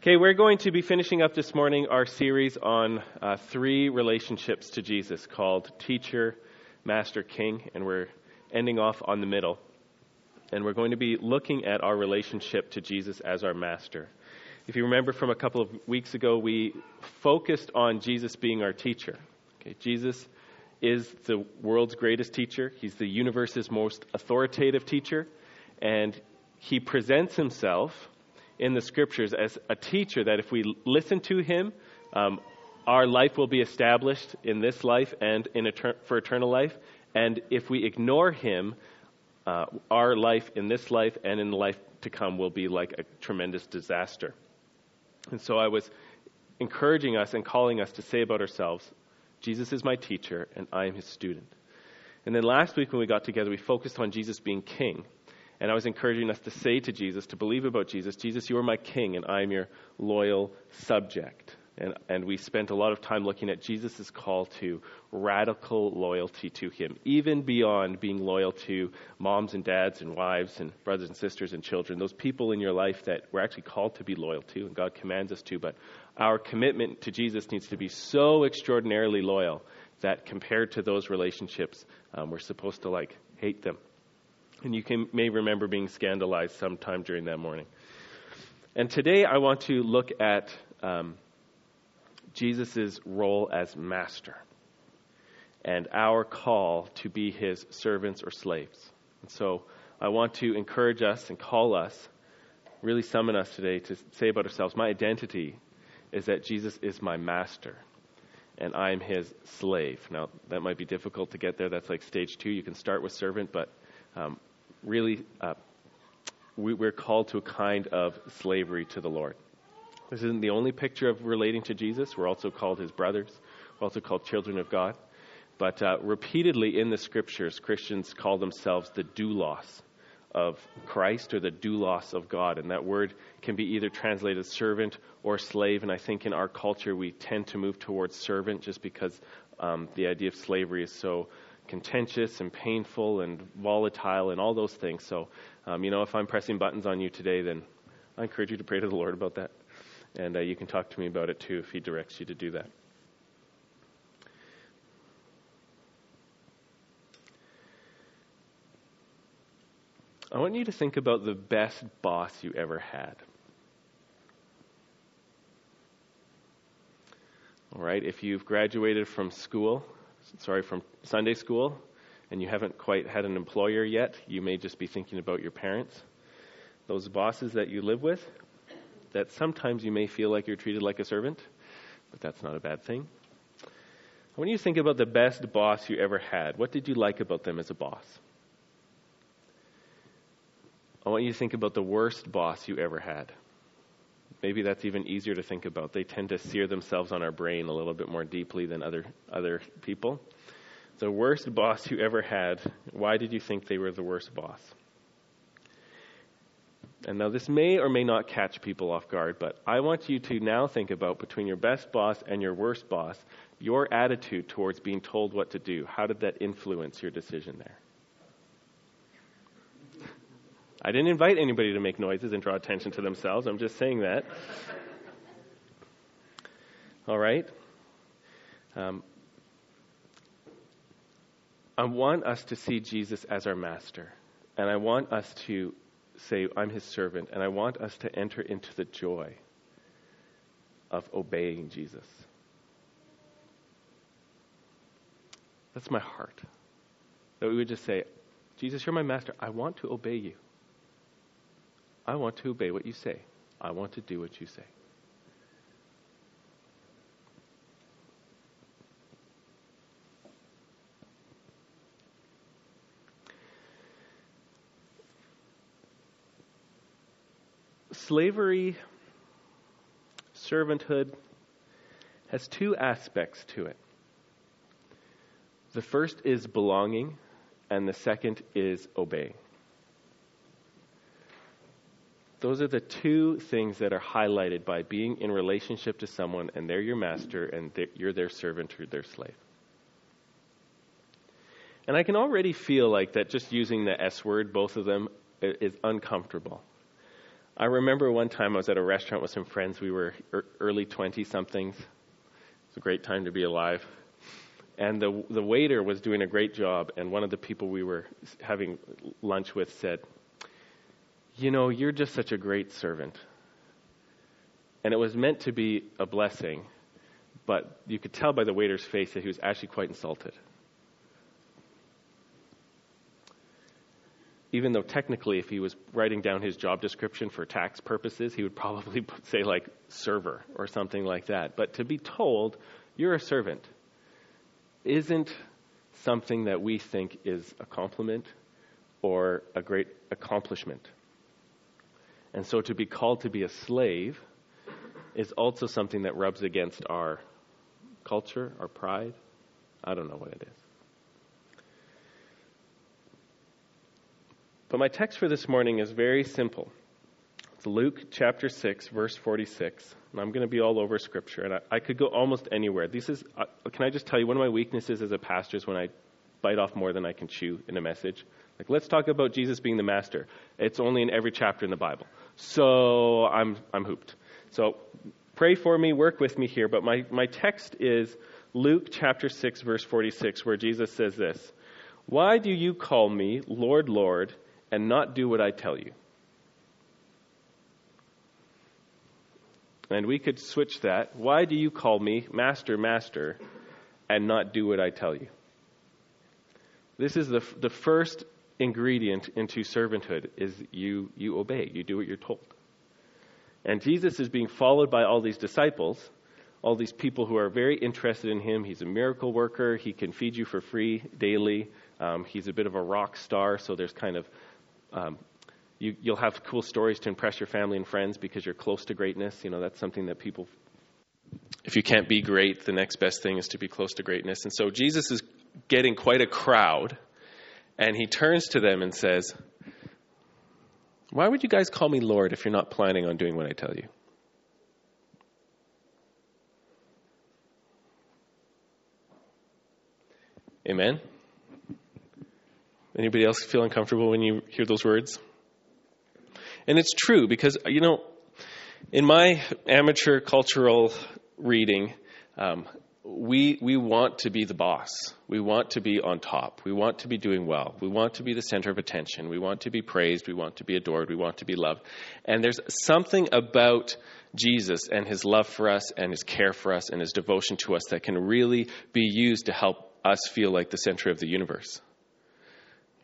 Okay, we're going to be finishing up this morning our series on uh, three relationships to Jesus called Teacher, Master, King, and we're ending off on the middle. And we're going to be looking at our relationship to Jesus as our Master. If you remember from a couple of weeks ago, we focused on Jesus being our teacher. Okay, Jesus is the world's greatest teacher, He's the universe's most authoritative teacher, and He presents Himself in the scriptures as a teacher that if we listen to him, um, our life will be established in this life and in etern- for eternal life. And if we ignore him, uh, our life in this life and in the life to come will be like a tremendous disaster. And so I was encouraging us and calling us to say about ourselves, Jesus is my teacher and I am his student. And then last week when we got together, we focused on Jesus being king. And I was encouraging us to say to Jesus, to believe about Jesus, Jesus, you are my king and I am your loyal subject. And, and we spent a lot of time looking at Jesus' call to radical loyalty to him, even beyond being loyal to moms and dads and wives and brothers and sisters and children, those people in your life that we're actually called to be loyal to and God commands us to. But our commitment to Jesus needs to be so extraordinarily loyal that compared to those relationships, um, we're supposed to like hate them. And you can, may remember being scandalized sometime during that morning. And today I want to look at um, Jesus' role as master and our call to be his servants or slaves. And so I want to encourage us and call us, really summon us today to say about ourselves my identity is that Jesus is my master and I'm his slave. Now, that might be difficult to get there. That's like stage two. You can start with servant, but um, really, uh, we, we're called to a kind of slavery to the Lord. This isn't the only picture of relating to Jesus. We're also called his brothers. We're also called children of God. But uh, repeatedly in the scriptures, Christians call themselves the doulos of Christ or the doulos of God. And that word can be either translated servant or slave. And I think in our culture, we tend to move towards servant just because um, the idea of slavery is so contentious and painful and volatile and all those things. So, um, you know, if I'm pressing buttons on you today, then I encourage you to pray to the Lord about that. And uh, you can talk to me about it too if He directs you to do that. I want you to think about the best boss you ever had. All right, if you've graduated from school, sorry, from Sunday school, and you haven't quite had an employer yet, you may just be thinking about your parents. Those bosses that you live with, that sometimes you may feel like you're treated like a servant, but that's not a bad thing. When you think about the best boss you ever had, what did you like about them as a boss? I want you to think about the worst boss you ever had. Maybe that's even easier to think about. They tend to sear themselves on our brain a little bit more deeply than other other people. The worst boss you ever had, why did you think they were the worst boss? And now this may or may not catch people off guard, but I want you to now think about between your best boss and your worst boss, your attitude towards being told what to do. How did that influence your decision there? I didn't invite anybody to make noises and draw attention to themselves. I'm just saying that. All right? Um, I want us to see Jesus as our master. And I want us to say, I'm his servant. And I want us to enter into the joy of obeying Jesus. That's my heart. That we would just say, Jesus, you're my master. I want to obey you. I want to obey what you say. I want to do what you say. Slavery, servanthood, has two aspects to it. The first is belonging, and the second is obeying. Those are the two things that are highlighted by being in relationship to someone and they're your master and you're their servant or their slave. And I can already feel like that just using the S word, both of them, is uncomfortable. I remember one time I was at a restaurant with some friends. We were early 20 somethings. It's a great time to be alive. And the, the waiter was doing a great job, and one of the people we were having lunch with said, You know, you're just such a great servant. And it was meant to be a blessing, but you could tell by the waiter's face that he was actually quite insulted. even though technically, if he was writing down his job description for tax purposes, he would probably say, like, server or something like that. But to be told, you're a servant, isn't something that we think is a compliment or a great accomplishment. And so to be called to be a slave is also something that rubs against our culture, our pride. I don't know what it is. But my text for this morning is very simple. It's Luke chapter 6, verse 46. And I'm going to be all over Scripture, and I, I could go almost anywhere. This is, uh, can I just tell you, one of my weaknesses as a pastor is when I bite off more than I can chew in a message. Like, let's talk about Jesus being the master. It's only in every chapter in the Bible. So I'm, I'm hooped. So pray for me, work with me here. But my, my text is Luke chapter 6, verse 46, where Jesus says this Why do you call me Lord, Lord? and not do what I tell you. And we could switch that. Why do you call me Master, Master, and not do what I tell you? This is the, the first ingredient into servanthood is you, you obey. You do what you're told. And Jesus is being followed by all these disciples, all these people who are very interested in him. He's a miracle worker. He can feed you for free daily. Um, he's a bit of a rock star, so there's kind of um, you, you'll have cool stories to impress your family and friends because you're close to greatness. You know, that's something that people, if you can't be great, the next best thing is to be close to greatness. And so Jesus is getting quite a crowd, and he turns to them and says, Why would you guys call me Lord if you're not planning on doing what I tell you? Amen? Anybody else feel uncomfortable when you hear those words? And it's true because, you know, in my amateur cultural reading, um, we, we want to be the boss. We want to be on top. We want to be doing well. We want to be the center of attention. We want to be praised. We want to be adored. We want to be loved. And there's something about Jesus and his love for us and his care for us and his devotion to us that can really be used to help us feel like the center of the universe.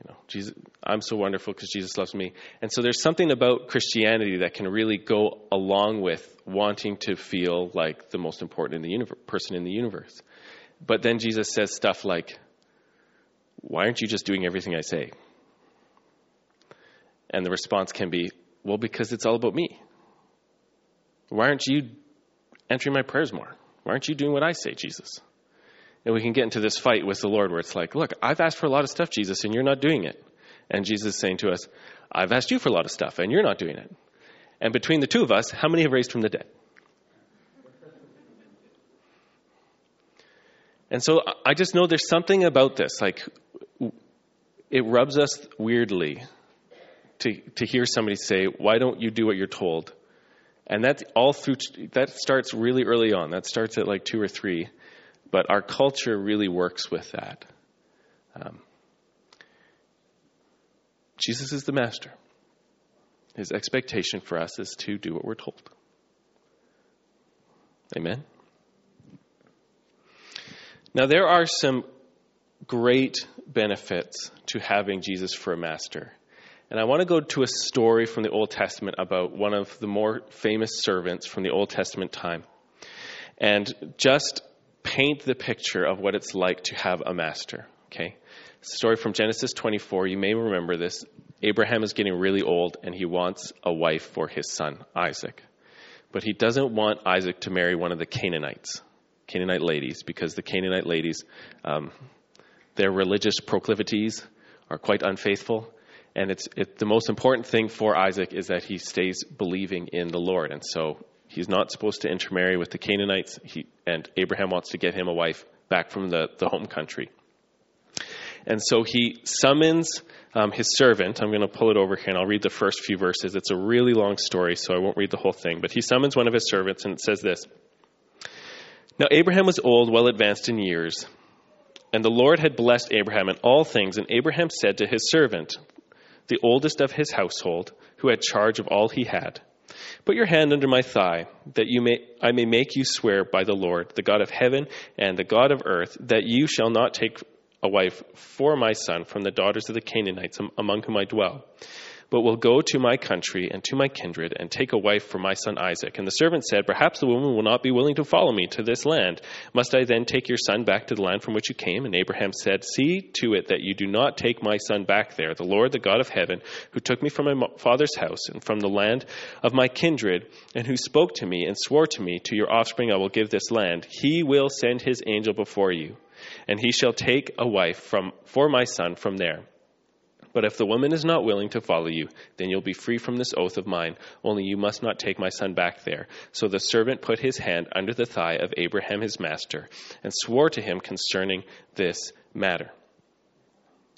You know, Jesus, I'm so wonderful because Jesus loves me. And so there's something about Christianity that can really go along with wanting to feel like the most important in the universe, person in the universe. But then Jesus says stuff like, Why aren't you just doing everything I say? And the response can be, Well, because it's all about me. Why aren't you entering my prayers more? Why aren't you doing what I say, Jesus? And we can get into this fight with the Lord where it's like, look, I've asked for a lot of stuff, Jesus, and you're not doing it. And Jesus is saying to us, I've asked you for a lot of stuff, and you're not doing it. And between the two of us, how many have raised from the dead? And so I just know there's something about this. Like, it rubs us weirdly to, to hear somebody say, Why don't you do what you're told? And that's all through, that starts really early on. That starts at like two or three. But our culture really works with that. Um, Jesus is the master. His expectation for us is to do what we're told. Amen? Now, there are some great benefits to having Jesus for a master. And I want to go to a story from the Old Testament about one of the more famous servants from the Old Testament time. And just paint the picture of what it's like to have a master. Okay? Story from Genesis 24. You may remember this. Abraham is getting really old and he wants a wife for his son, Isaac. But he doesn't want Isaac to marry one of the Canaanites, Canaanite ladies, because the Canaanite ladies, um, their religious proclivities are quite unfaithful. And it's it, the most important thing for Isaac is that he stays believing in the Lord. And so He's not supposed to intermarry with the Canaanites, he, and Abraham wants to get him a wife back from the, the home country. And so he summons um, his servant. I'm going to pull it over here and I'll read the first few verses. It's a really long story, so I won't read the whole thing. But he summons one of his servants, and it says this Now Abraham was old, well advanced in years. And the Lord had blessed Abraham in all things, and Abraham said to his servant, the oldest of his household, who had charge of all he had, Put your hand under my thigh, that you may, I may make you swear by the Lord, the God of heaven and the God of earth, that you shall not take a wife for my son from the daughters of the Canaanites among whom I dwell but will go to my country and to my kindred and take a wife for my son Isaac. And the servant said, Perhaps the woman will not be willing to follow me to this land. Must I then take your son back to the land from which you came? And Abraham said, See to it that you do not take my son back there. The Lord, the God of heaven, who took me from my father's house and from the land of my kindred, and who spoke to me and swore to me, To your offspring I will give this land, he will send his angel before you, and he shall take a wife from, for my son from there. But if the woman is not willing to follow you, then you'll be free from this oath of mine. Only you must not take my son back there. So the servant put his hand under the thigh of Abraham his master and swore to him concerning this matter.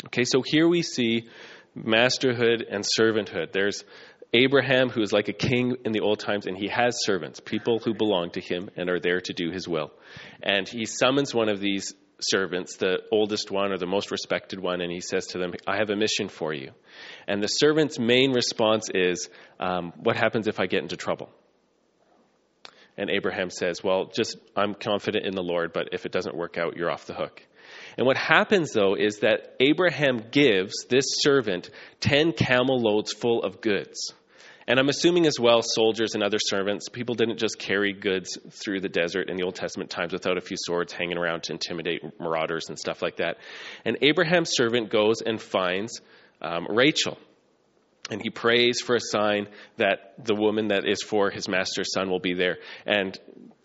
Okay, so here we see masterhood and servanthood. There's Abraham, who is like a king in the old times, and he has servants, people who belong to him and are there to do his will. And he summons one of these servants, the oldest one or the most respected one, and he says to them, I have a mission for you. And the servant's main response is, um, What happens if I get into trouble? And Abraham says, Well, just, I'm confident in the Lord, but if it doesn't work out, you're off the hook. And what happens, though, is that Abraham gives this servant 10 camel loads full of goods. And I'm assuming as well, soldiers and other servants, people didn't just carry goods through the desert in the Old Testament times without a few swords hanging around to intimidate marauders and stuff like that. And Abraham's servant goes and finds um, Rachel. And he prays for a sign that the woman that is for his master's son will be there. And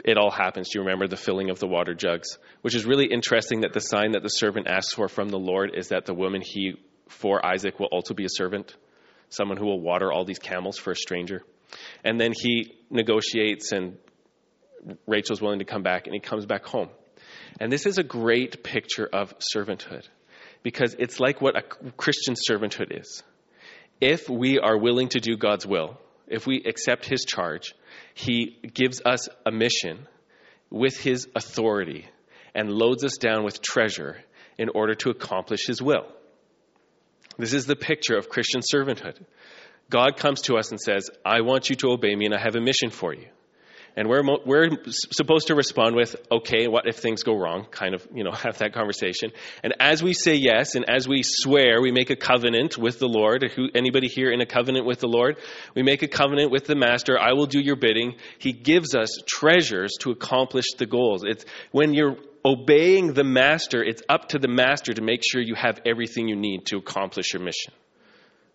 it all happens. Do you remember the filling of the water jugs? Which is really interesting that the sign that the servant asks for from the Lord is that the woman he for Isaac will also be a servant someone who will water all these camels for a stranger. And then he negotiates, and Rachel's willing to come back, and he comes back home. And this is a great picture of servanthood because it's like what a Christian servanthood is. If we are willing to do God's will, if we accept his charge, he gives us a mission with his authority and loads us down with treasure in order to accomplish his will. This is the picture of Christian servanthood. God comes to us and says, I want you to obey me and I have a mission for you. And we're, we're supposed to respond with, okay, what if things go wrong? Kind of, you know, have that conversation. And as we say yes and as we swear, we make a covenant with the Lord. Who, anybody here in a covenant with the Lord? We make a covenant with the Master. I will do your bidding. He gives us treasures to accomplish the goals. It's when you're obeying the master, it's up to the master to make sure you have everything you need to accomplish your mission.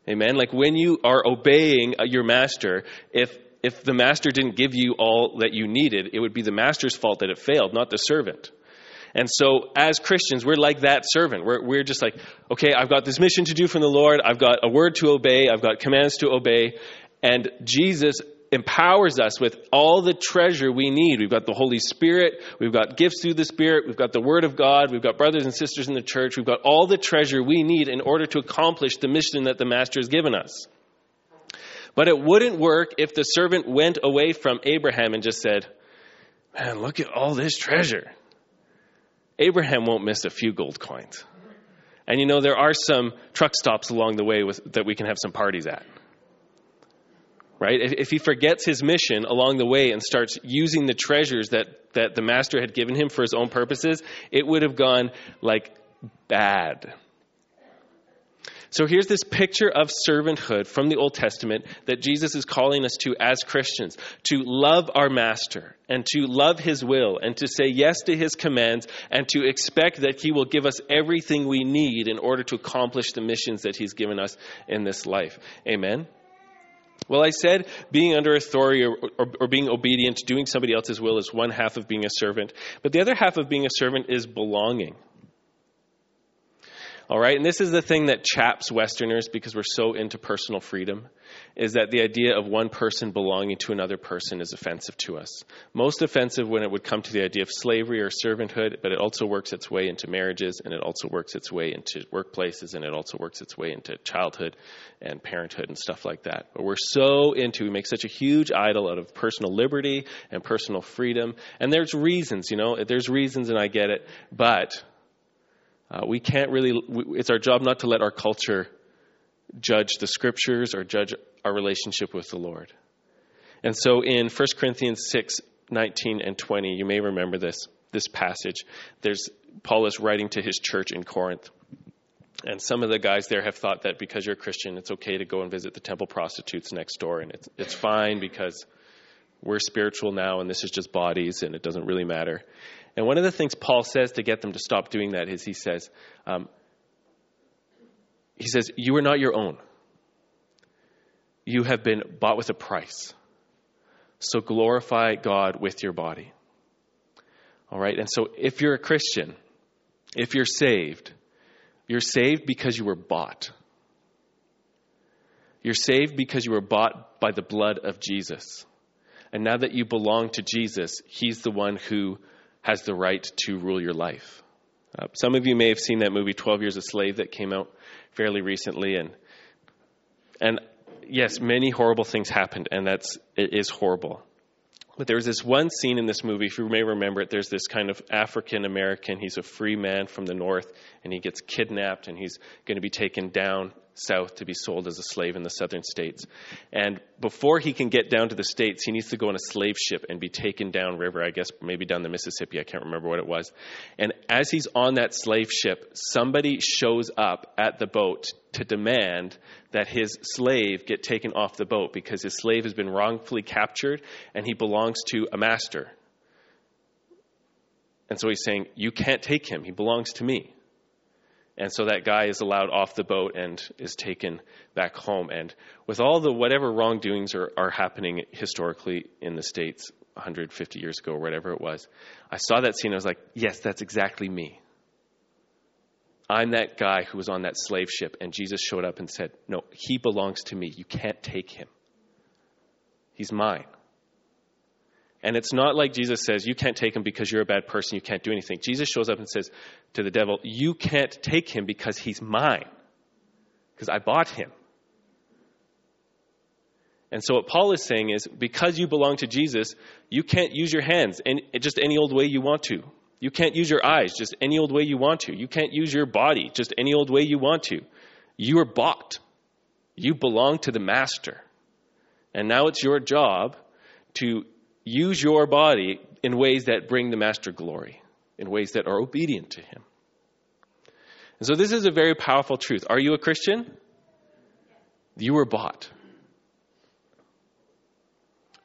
Amen. Like when you are obeying uh, your master, if if the master didn't give you all that you needed, it would be the master's fault that it failed, not the servant. And so, as Christians, we're like that servant. We're, we're just like, okay, I've got this mission to do from the Lord. I've got a word to obey. I've got commands to obey. And Jesus empowers us with all the treasure we need. We've got the Holy Spirit, we've got gifts through the Spirit, we've got the Word of God, we've got brothers and sisters in the church, we've got all the treasure we need in order to accomplish the mission that the Master has given us. But it wouldn't work if the servant went away from Abraham and just said, Man, look at all this treasure. Abraham won't miss a few gold coins. And you know, there are some truck stops along the way with, that we can have some parties at right? If, if, he forgets his mission along the way and starts using the treasures that, that the master had given him for his own purposes, it would have gone like bad. So here's this picture of servanthood from the Old Testament that Jesus is calling us to as Christians to love our master and to love his will and to say yes to his commands and to expect that he will give us everything we need in order to accomplish the missions that he's given us in this life. Amen. Well, I said being under authority or, or, or, being obedient, doing somebody else's will is one half of being a servant. But the other half of being a servant is belonging. All right, and this is the thing that chaps Westerners because we're so into personal freedom, is that the idea of one person belonging to another person is offensive to us. Most offensive when it would come to the idea of slavery or servanthood, but it also works its way into marriages, and it also works its way into workplaces, and it also works its way into childhood and parenthood and stuff like that. But we're so into, we make such a huge idol out of personal liberty and personal freedom, and there's reasons, you know, there's reasons, and I get it, but uh, we can't really, it's our job not to let our culture judge the scriptures or judge our relationship with the Lord. And so in 1 Corinthians 6 19 and 20, you may remember this, this passage. There's, Paul is writing to his church in Corinth. And some of the guys there have thought that because you're a Christian, it's okay to go and visit the temple prostitutes next door, and it's, it's fine because we're spiritual now and this is just bodies and it doesn't really matter. And one of the things Paul says to get them to stop doing that is he says, um, he says, You are not your own. You have been bought with a price. So glorify God with your body. All right? And so if you're a Christian, if you're saved, you're saved because you were bought. You're saved because you were bought by the blood of Jesus. And now that you belong to Jesus, He's the one who has the right to rule your life. Uh, some of you may have seen that movie 12 Years a Slave that came out fairly recently and and yes, many horrible things happened and that's it is horrible. But there's this one scene in this movie, if you may remember it, there's this kind of African American, he's a free man from the north, and he gets kidnapped and he's going to be taken down south to be sold as a slave in the southern states. And before he can get down to the states, he needs to go on a slave ship and be taken down river, I guess maybe down the Mississippi, I can't remember what it was. And as he's on that slave ship, somebody shows up at the boat to demand that his slave get taken off the boat because his slave has been wrongfully captured and he belongs to a master. And so he's saying, You can't take him, he belongs to me. And so that guy is allowed off the boat and is taken back home. And with all the whatever wrongdoings are, are happening historically in the States 150 years ago or whatever it was, I saw that scene. I was like, yes, that's exactly me. I'm that guy who was on that slave ship. And Jesus showed up and said, no, he belongs to me. You can't take him. He's mine. And it's not like Jesus says, You can't take him because you're a bad person, you can't do anything. Jesus shows up and says to the devil, You can't take him because he's mine, because I bought him. And so what Paul is saying is, because you belong to Jesus, you can't use your hands in just any old way you want to. You can't use your eyes just any old way you want to. You can't use your body just any old way you want to. You are bought. You belong to the master. And now it's your job to use your body in ways that bring the master glory, in ways that are obedient to him. And so this is a very powerful truth. Are you a Christian? You were bought.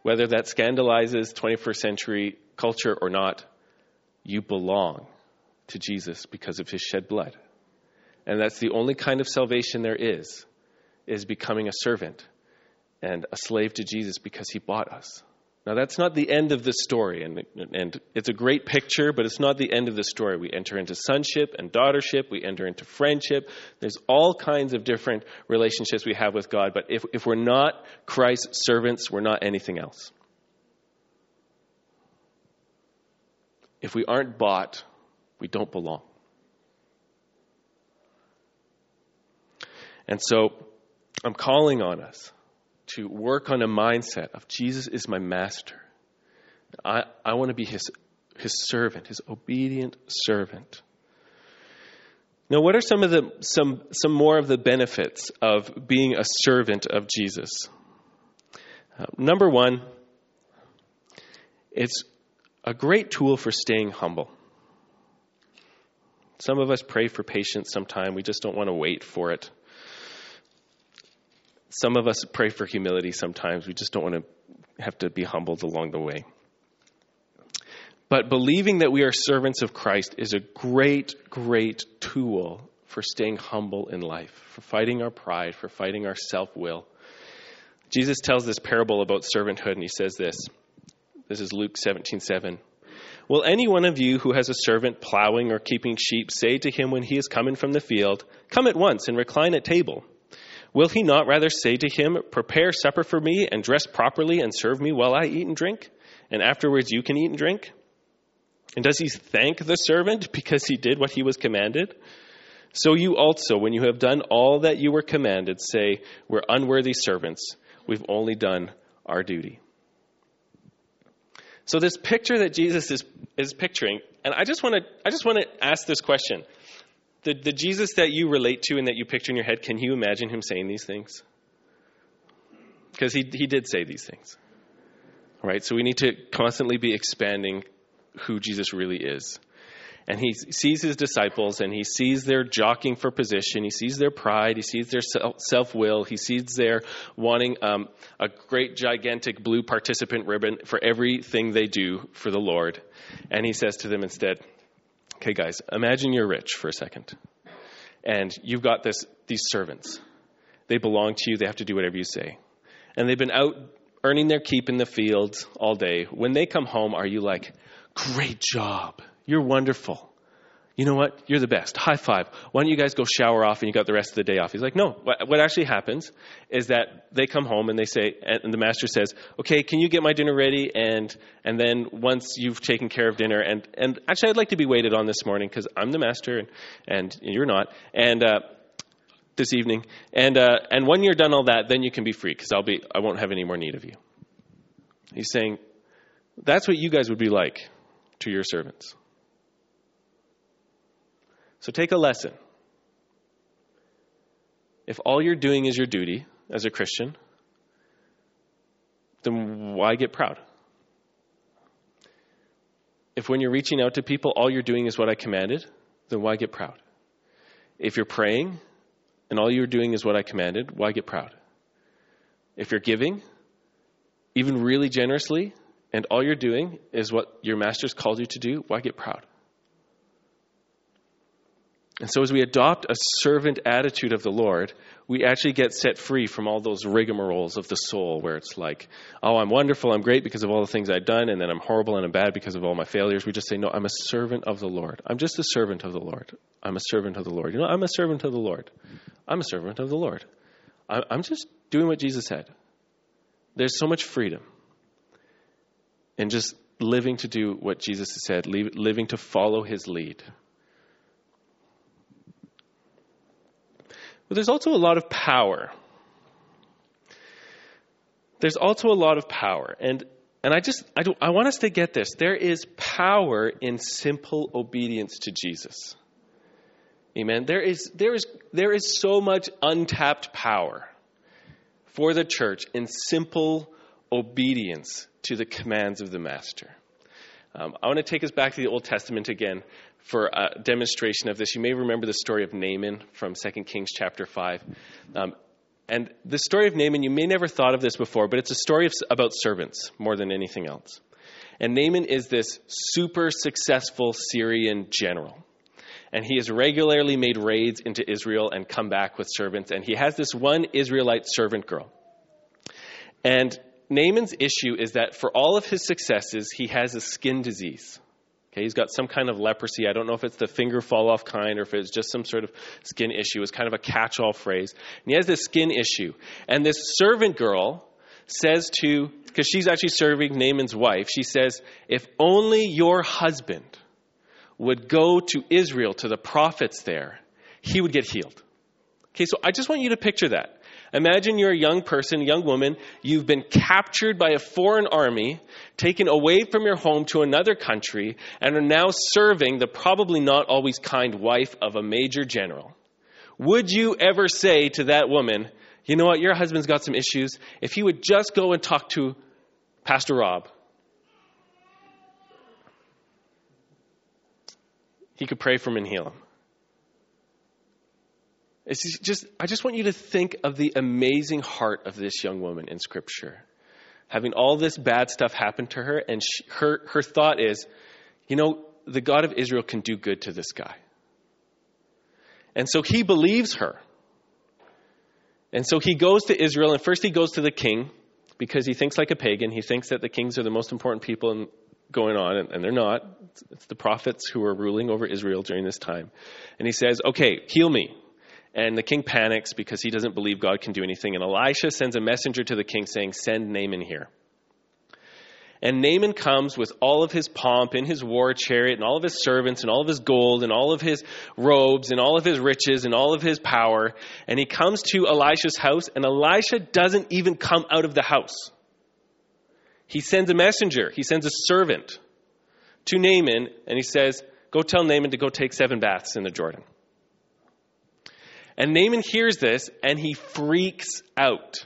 Whether that scandalizes 21st century culture or not, you belong to Jesus because of his shed blood. And that's the only kind of salvation there is, is becoming a servant and a slave to Jesus because he bought us. Now, that's not the end of the story, and, and it's a great picture, but it's not the end of the story. We enter into sonship and daughtership, we enter into friendship. There's all kinds of different relationships we have with God, but if, if we're not Christ's servants, we're not anything else. If we aren't bought, we don't belong. And so, I'm calling on us to work on a mindset of Jesus is my master. I, I want to be his, his servant, his obedient servant. Now, what are some of the some some more of the benefits of being a servant of Jesus? Uh, number one, it's a great tool for staying humble. Some of us pray for patience sometime. We just don't want to wait for it. Some of us pray for humility sometimes. We just don't want to have to be humbled along the way. But believing that we are servants of Christ is a great, great tool for staying humble in life, for fighting our pride, for fighting our self will. Jesus tells this parable about servanthood, and he says this. This is Luke 17 7. Will any one of you who has a servant plowing or keeping sheep say to him when he is coming from the field, Come at once and recline at table? Will he not rather say to him, Prepare supper for me and dress properly and serve me while I eat and drink? And afterwards you can eat and drink? And does he thank the servant because he did what he was commanded? So you also, when you have done all that you were commanded, say, We're unworthy servants. We've only done our duty. So this picture that Jesus is, is picturing, and I just want to I just want to ask this question. The, the Jesus that you relate to and that you picture in your head, can you imagine him saying these things? Because he, he did say these things. Right? So we need to constantly be expanding who Jesus really is and he sees his disciples and he sees their jockeying for position. He sees their pride. He sees their self will. He sees their wanting um, a great, gigantic blue participant ribbon for everything they do for the Lord. And he says to them instead, Okay, guys, imagine you're rich for a second. And you've got this, these servants. They belong to you, they have to do whatever you say. And they've been out earning their keep in the fields all day. When they come home, are you like, Great job? You're wonderful. You know what? You're the best. High five. Why don't you guys go shower off and you got the rest of the day off? He's like, no. What actually happens is that they come home and they say, and the master says, okay, can you get my dinner ready? And, and then once you've taken care of dinner, and, and actually I'd like to be waited on this morning because I'm the master and, and you're not. And, uh, this evening. And, uh, and when you're done all that, then you can be free because I'll be, I won't have any more need of you. He's saying, that's what you guys would be like to your servants. So take a lesson. If all you're doing is your duty as a Christian, then why get proud? If when you're reaching out to people, all you're doing is what I commanded, then why get proud? If you're praying and all you're doing is what I commanded, why get proud? If you're giving, even really generously, and all you're doing is what your master's called you to do, why get proud? And so, as we adopt a servant attitude of the Lord, we actually get set free from all those rigmaroles of the soul where it's like, oh, I'm wonderful, I'm great because of all the things I've done, and then I'm horrible and I'm bad because of all my failures. We just say, no, I'm a servant of the Lord. I'm just a servant of the Lord. I'm a servant of the Lord. You know, I'm a servant of the Lord. I'm a servant of the Lord. I'm just doing what Jesus said. There's so much freedom in just living to do what Jesus said, living to follow his lead. But there's also a lot of power. There's also a lot of power. And, and I just, I, I want us to get this. There is power in simple obedience to Jesus. Amen. There is, there is, there is so much untapped power for the church in simple obedience to the commands of the Master. Um, I want to take us back to the Old Testament again for a demonstration of this. You may remember the story of Naaman from 2 Kings chapter 5. Um, and the story of Naaman, you may never thought of this before, but it's a story of, about servants more than anything else. And Naaman is this super successful Syrian general. And he has regularly made raids into Israel and come back with servants. And he has this one Israelite servant girl. And Naaman's issue is that for all of his successes, he has a skin disease. Okay, he's got some kind of leprosy. I don't know if it's the finger fall off kind or if it's just some sort of skin issue. It's kind of a catch all phrase. And he has this skin issue. And this servant girl says to, because she's actually serving Naaman's wife, she says, If only your husband would go to Israel, to the prophets there, he would get healed. Okay, so I just want you to picture that. Imagine you're a young person, young woman, you've been captured by a foreign army, taken away from your home to another country, and are now serving the probably not always kind wife of a major general. Would you ever say to that woman, you know what, your husband's got some issues. If he would just go and talk to Pastor Rob, he could pray for him and heal him. It's just, I just want you to think of the amazing heart of this young woman in Scripture. Having all this bad stuff happen to her, and she, her, her thought is, you know, the God of Israel can do good to this guy. And so he believes her. And so he goes to Israel, and first he goes to the king because he thinks like a pagan. He thinks that the kings are the most important people in going on, and they're not. It's the prophets who are ruling over Israel during this time. And he says, Okay, heal me. And the king panics because he doesn't believe God can do anything. And Elisha sends a messenger to the king saying, Send Naaman here. And Naaman comes with all of his pomp in his war chariot and all of his servants and all of his gold and all of his robes and all of his riches and all of his power. And he comes to Elisha's house, and Elisha doesn't even come out of the house. He sends a messenger, he sends a servant to Naaman, and he says, Go tell Naaman to go take seven baths in the Jordan. And Naaman hears this and he freaks out.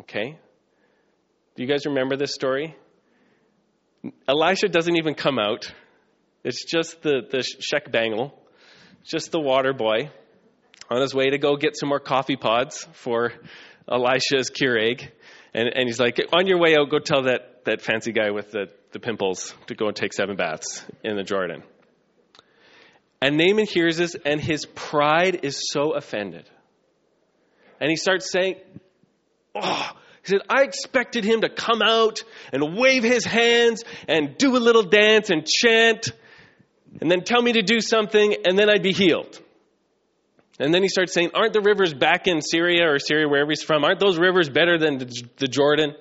Okay? Do you guys remember this story? Elisha doesn't even come out. It's just the, the Shek Bangle, just the water boy on his way to go get some more coffee pods for Elisha's Keurig. And, and he's like, on your way out, go tell that, that fancy guy with the, the pimples to go and take seven baths in the Jordan. And Naaman hears this, and his pride is so offended. And he starts saying, Oh, he said, I expected him to come out and wave his hands and do a little dance and chant and then tell me to do something and then I'd be healed. And then he starts saying, Aren't the rivers back in Syria or Syria, wherever he's from, aren't those rivers better than the Jordan?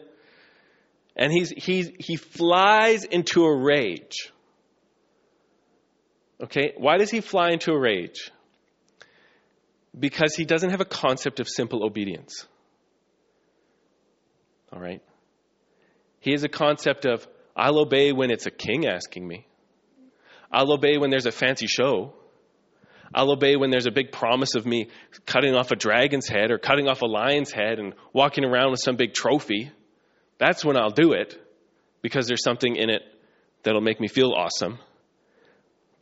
And he's, he's, he flies into a rage. Okay, why does he fly into a rage? Because he doesn't have a concept of simple obedience. All right? He has a concept of, I'll obey when it's a king asking me. I'll obey when there's a fancy show. I'll obey when there's a big promise of me cutting off a dragon's head or cutting off a lion's head and walking around with some big trophy. That's when I'll do it because there's something in it that'll make me feel awesome.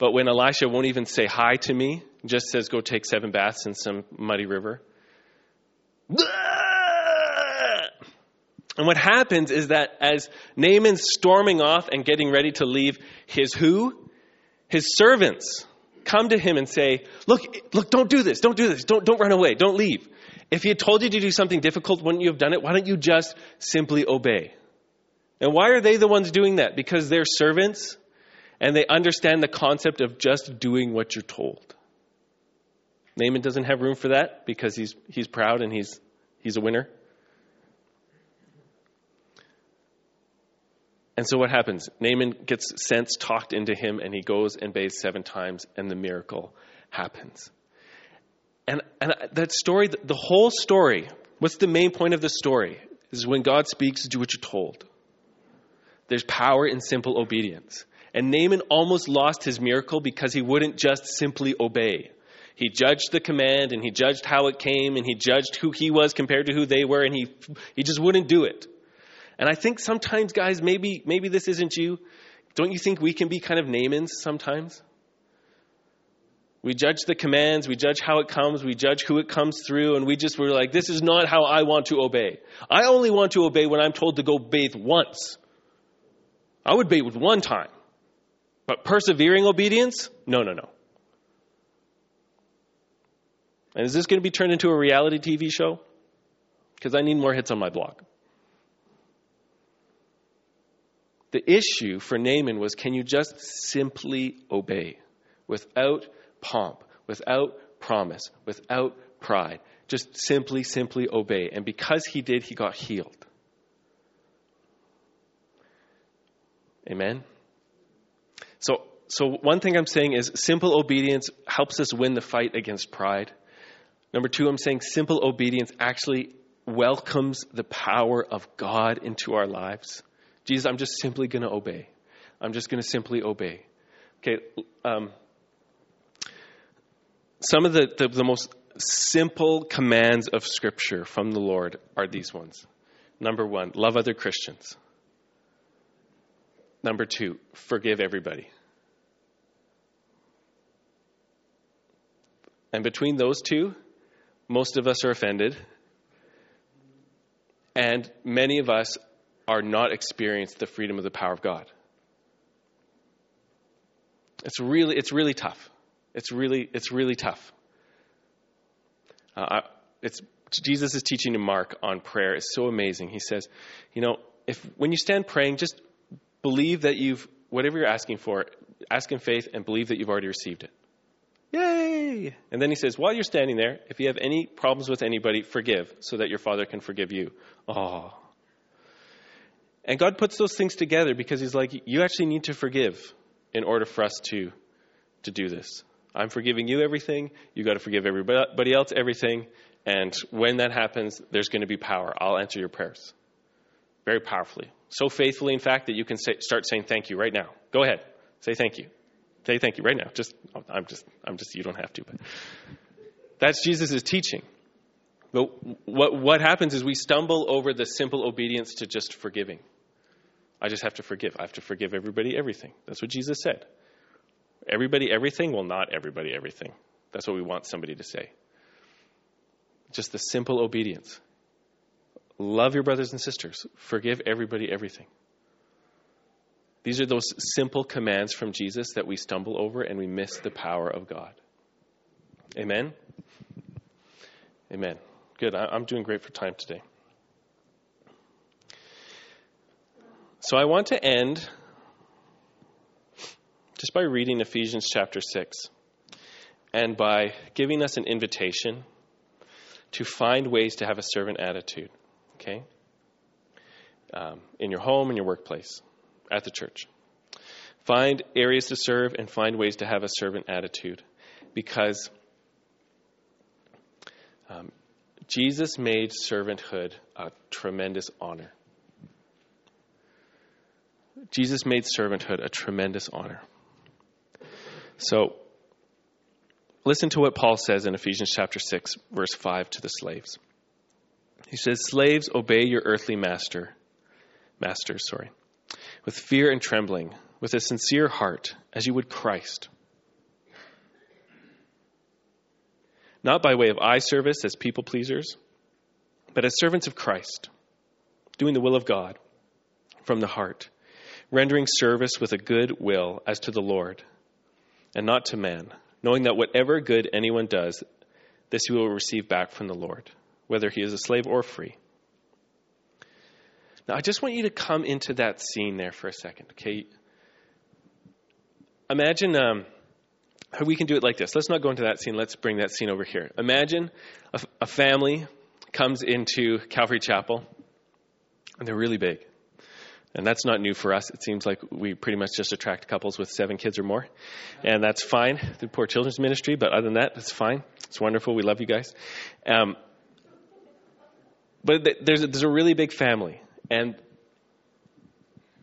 But when Elisha won't even say hi to me, just says, go take seven baths in some muddy river, and what happens is that as Naaman's storming off and getting ready to leave, his who? His servants come to him and say, Look, look, don't do this, don't do this, don't, don't run away, don't leave. If he had told you to do something difficult, wouldn't you have done it? Why don't you just simply obey? And why are they the ones doing that? Because they're servants and they understand the concept of just doing what you're told. Naaman doesn't have room for that because he's, he's proud and he's, he's a winner. And so what happens? Naaman gets sense talked into him, and he goes and bathes seven times, and the miracle happens. And, and that story, the whole story, what's the main point of the story? Is when God speaks, do what you're told. There's power in simple obedience. And Naaman almost lost his miracle because he wouldn't just simply obey. He judged the command and he judged how it came and he judged who he was compared to who they were and he, he just wouldn't do it. And I think sometimes, guys, maybe, maybe this isn't you. Don't you think we can be kind of Naamans sometimes? We judge the commands, we judge how it comes, we judge who it comes through, and we just were like, this is not how I want to obey. I only want to obey when I'm told to go bathe once. I would bathe with one time. But persevering obedience? No, no, no. And is this going to be turned into a reality TV show? Because I need more hits on my blog. The issue for Naaman was can you just simply obey without pomp, without promise, without pride? Just simply, simply obey. And because he did, he got healed. Amen? So, so one thing I'm saying is simple obedience helps us win the fight against pride. Number two, I'm saying simple obedience actually welcomes the power of God into our lives. Jesus, I'm just simply going to obey. I'm just going to simply obey. Okay, um, some of the, the, the most simple commands of Scripture from the Lord are these ones. Number one, love other Christians. Number two, forgive everybody. And between those two, most of us are offended. And many of us are not experienced the freedom of the power of God. It's really, it's really tough. It's really, it's really tough. Uh, it's Jesus is teaching to Mark on prayer is so amazing. He says, you know, if when you stand praying, just believe that you've, whatever you're asking for, ask in faith and believe that you've already received it. Yay! And then he says, while you're standing there, if you have any problems with anybody, forgive so that your Father can forgive you. Oh. And God puts those things together because he's like, you actually need to forgive in order for us to, to do this. I'm forgiving you everything. You've got to forgive everybody else everything. And when that happens, there's going to be power. I'll answer your prayers very powerfully. So faithfully, in fact, that you can say, start saying thank you right now. Go ahead. Say thank you. Say thank you right now. Just, I'm just, I'm just, you don't have to, but that's Jesus' teaching. But what, what happens is we stumble over the simple obedience to just forgiving. I just have to forgive. I have to forgive everybody everything. That's what Jesus said. Everybody everything? Well, not everybody everything. That's what we want somebody to say. Just the simple obedience. Love your brothers and sisters. Forgive everybody everything. These are those simple commands from Jesus that we stumble over and we miss the power of God. Amen? Amen. Good. I'm doing great for time today. So I want to end just by reading Ephesians chapter 6 and by giving us an invitation to find ways to have a servant attitude, okay? Um, in your home, in your workplace at the church. Find areas to serve and find ways to have a servant attitude because um, Jesus made servanthood a tremendous honor. Jesus made servanthood a tremendous honor. So, listen to what Paul says in Ephesians chapter 6, verse 5 to the slaves. He says, Slaves, obey your earthly master, masters, sorry, with fear and trembling, with a sincere heart, as you would Christ. Not by way of eye service as people pleasers, but as servants of Christ, doing the will of God from the heart, rendering service with a good will as to the Lord and not to man, knowing that whatever good anyone does, this he will receive back from the Lord, whether he is a slave or free. Now, I just want you to come into that scene there for a second, okay? Imagine um, how we can do it like this. Let's not go into that scene. Let's bring that scene over here. Imagine a, a family comes into Calvary Chapel, and they're really big. And that's not new for us. It seems like we pretty much just attract couples with seven kids or more. And that's fine, the Poor Children's Ministry, but other than that, it's fine. It's wonderful. We love you guys. Um, but there's a, there's a really big family. And,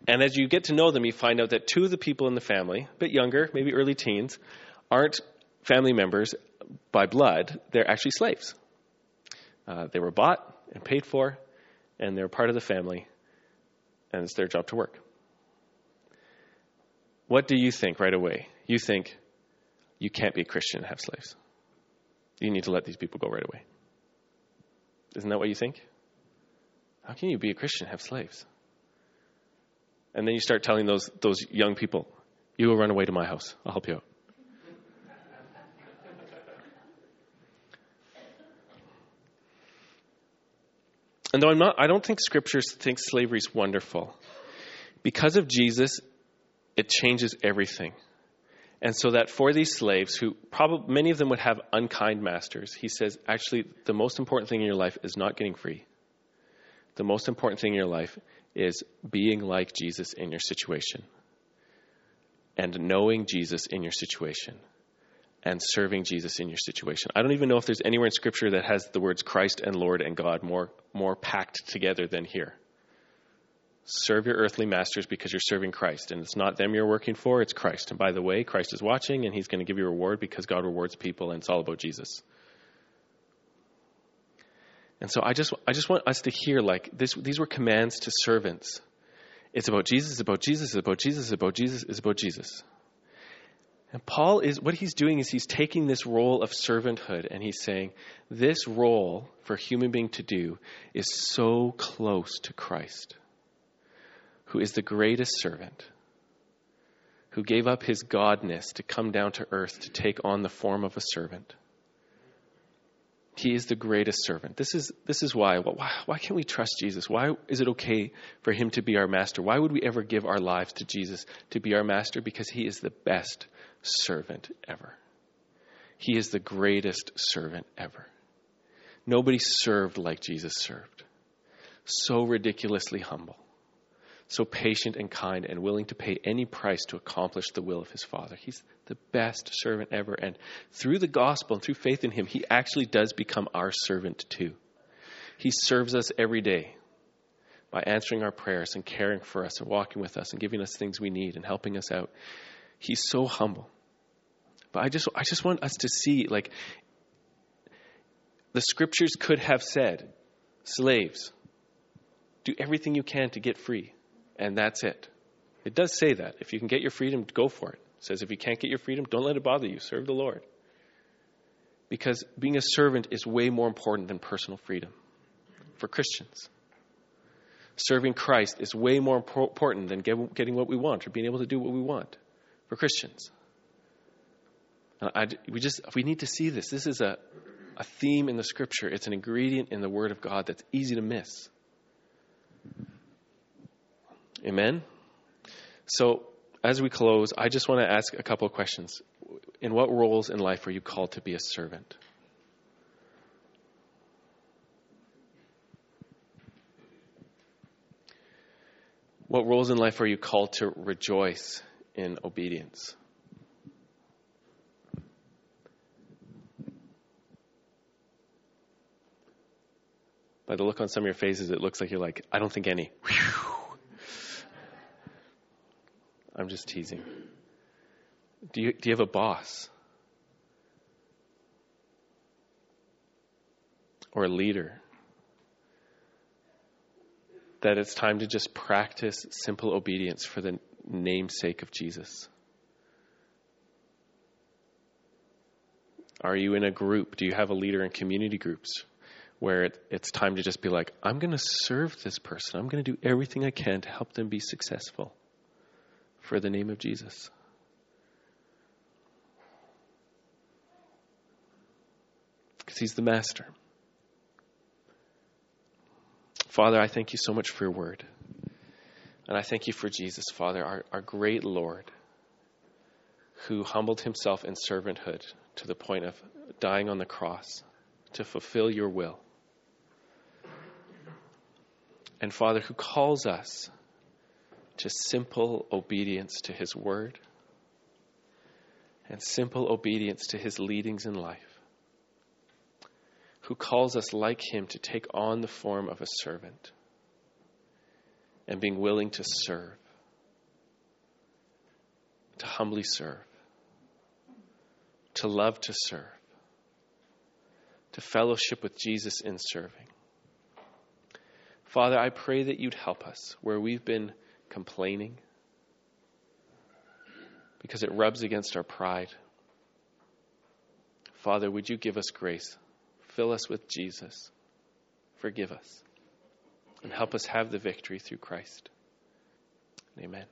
and as you get to know them, you find out that two of the people in the family, a bit younger, maybe early teens, aren't family members by blood. They're actually slaves. Uh, they were bought and paid for, and they're part of the family and it's their job to work. What do you think right away? You think you can't be a Christian and have slaves. You need to let these people go right away. Isn't that what you think? How can you be a Christian have slaves? And then you start telling those, those young people, you will run away to my house. I'll help you out. And though I'm not, I don't think Scripture thinks slavery is wonderful. Because of Jesus, it changes everything. And so that for these slaves, who probably many of them would have unkind masters, he says, actually, the most important thing in your life is not getting free. The most important thing in your life is being like Jesus in your situation and knowing Jesus in your situation and serving Jesus in your situation. I don't even know if there's anywhere in Scripture that has the words Christ and Lord and God more, more packed together than here. Serve your earthly masters because you're serving Christ. And it's not them you're working for, it's Christ. And by the way, Christ is watching and he's going to give you a reward because God rewards people and it's all about Jesus. And so I just, I just want us to hear like this, these were commands to servants. It's about Jesus, it's about Jesus, it's about Jesus, it's about Jesus, it's about Jesus. And Paul is, what he's doing is he's taking this role of servanthood and he's saying, this role for a human being to do is so close to Christ, who is the greatest servant, who gave up his godness to come down to earth to take on the form of a servant. He is the greatest servant. This is, this is why. why. Why can't we trust Jesus? Why is it okay for him to be our master? Why would we ever give our lives to Jesus to be our master? Because he is the best servant ever. He is the greatest servant ever. Nobody served like Jesus served. So ridiculously humble, so patient and kind, and willing to pay any price to accomplish the will of his Father. He's the best servant ever. And through the gospel and through faith in him, he actually does become our servant too. He serves us every day by answering our prayers and caring for us and walking with us and giving us things we need and helping us out. He's so humble. But I just I just want us to see like the scriptures could have said, slaves, do everything you can to get free, and that's it. It does say that. If you can get your freedom, go for it. It says if you can't get your freedom, don't let it bother you. Serve the Lord. Because being a servant is way more important than personal freedom for Christians. Serving Christ is way more important than getting what we want or being able to do what we want for Christians. I, we just we need to see this. This is a, a theme in the Scripture. It's an ingredient in the Word of God that's easy to miss. Amen. So as we close, I just want to ask a couple of questions. In what roles in life are you called to be a servant? What roles in life are you called to rejoice in obedience? By the look on some of your faces, it looks like you're like, I don't think any. Whew. I'm just teasing. Do you, do you have a boss? Or a leader? That it's time to just practice simple obedience for the namesake of Jesus. Are you in a group? Do you have a leader in community groups where it, it's time to just be like, I'm going to serve this person. I'm going to do everything I can to help them be successful? For the name of Jesus. Because he's the master. Father, I thank you so much for your word. And I thank you for Jesus, Father, our, our great Lord, who humbled himself in servanthood to the point of dying on the cross to fulfill your will. And Father, who calls us to simple obedience to His Word and simple obedience to His leadings in life, who calls us like Him to take on the form of a servant and being willing to serve, to humbly serve, to love to serve, to fellowship with Jesus in serving. Father, I pray that you'd help us where we've been complaining because it rubs against our pride. Father, would you give us grace? Fill us with Jesus. Forgive us. And help us have the victory through Christ. Amen.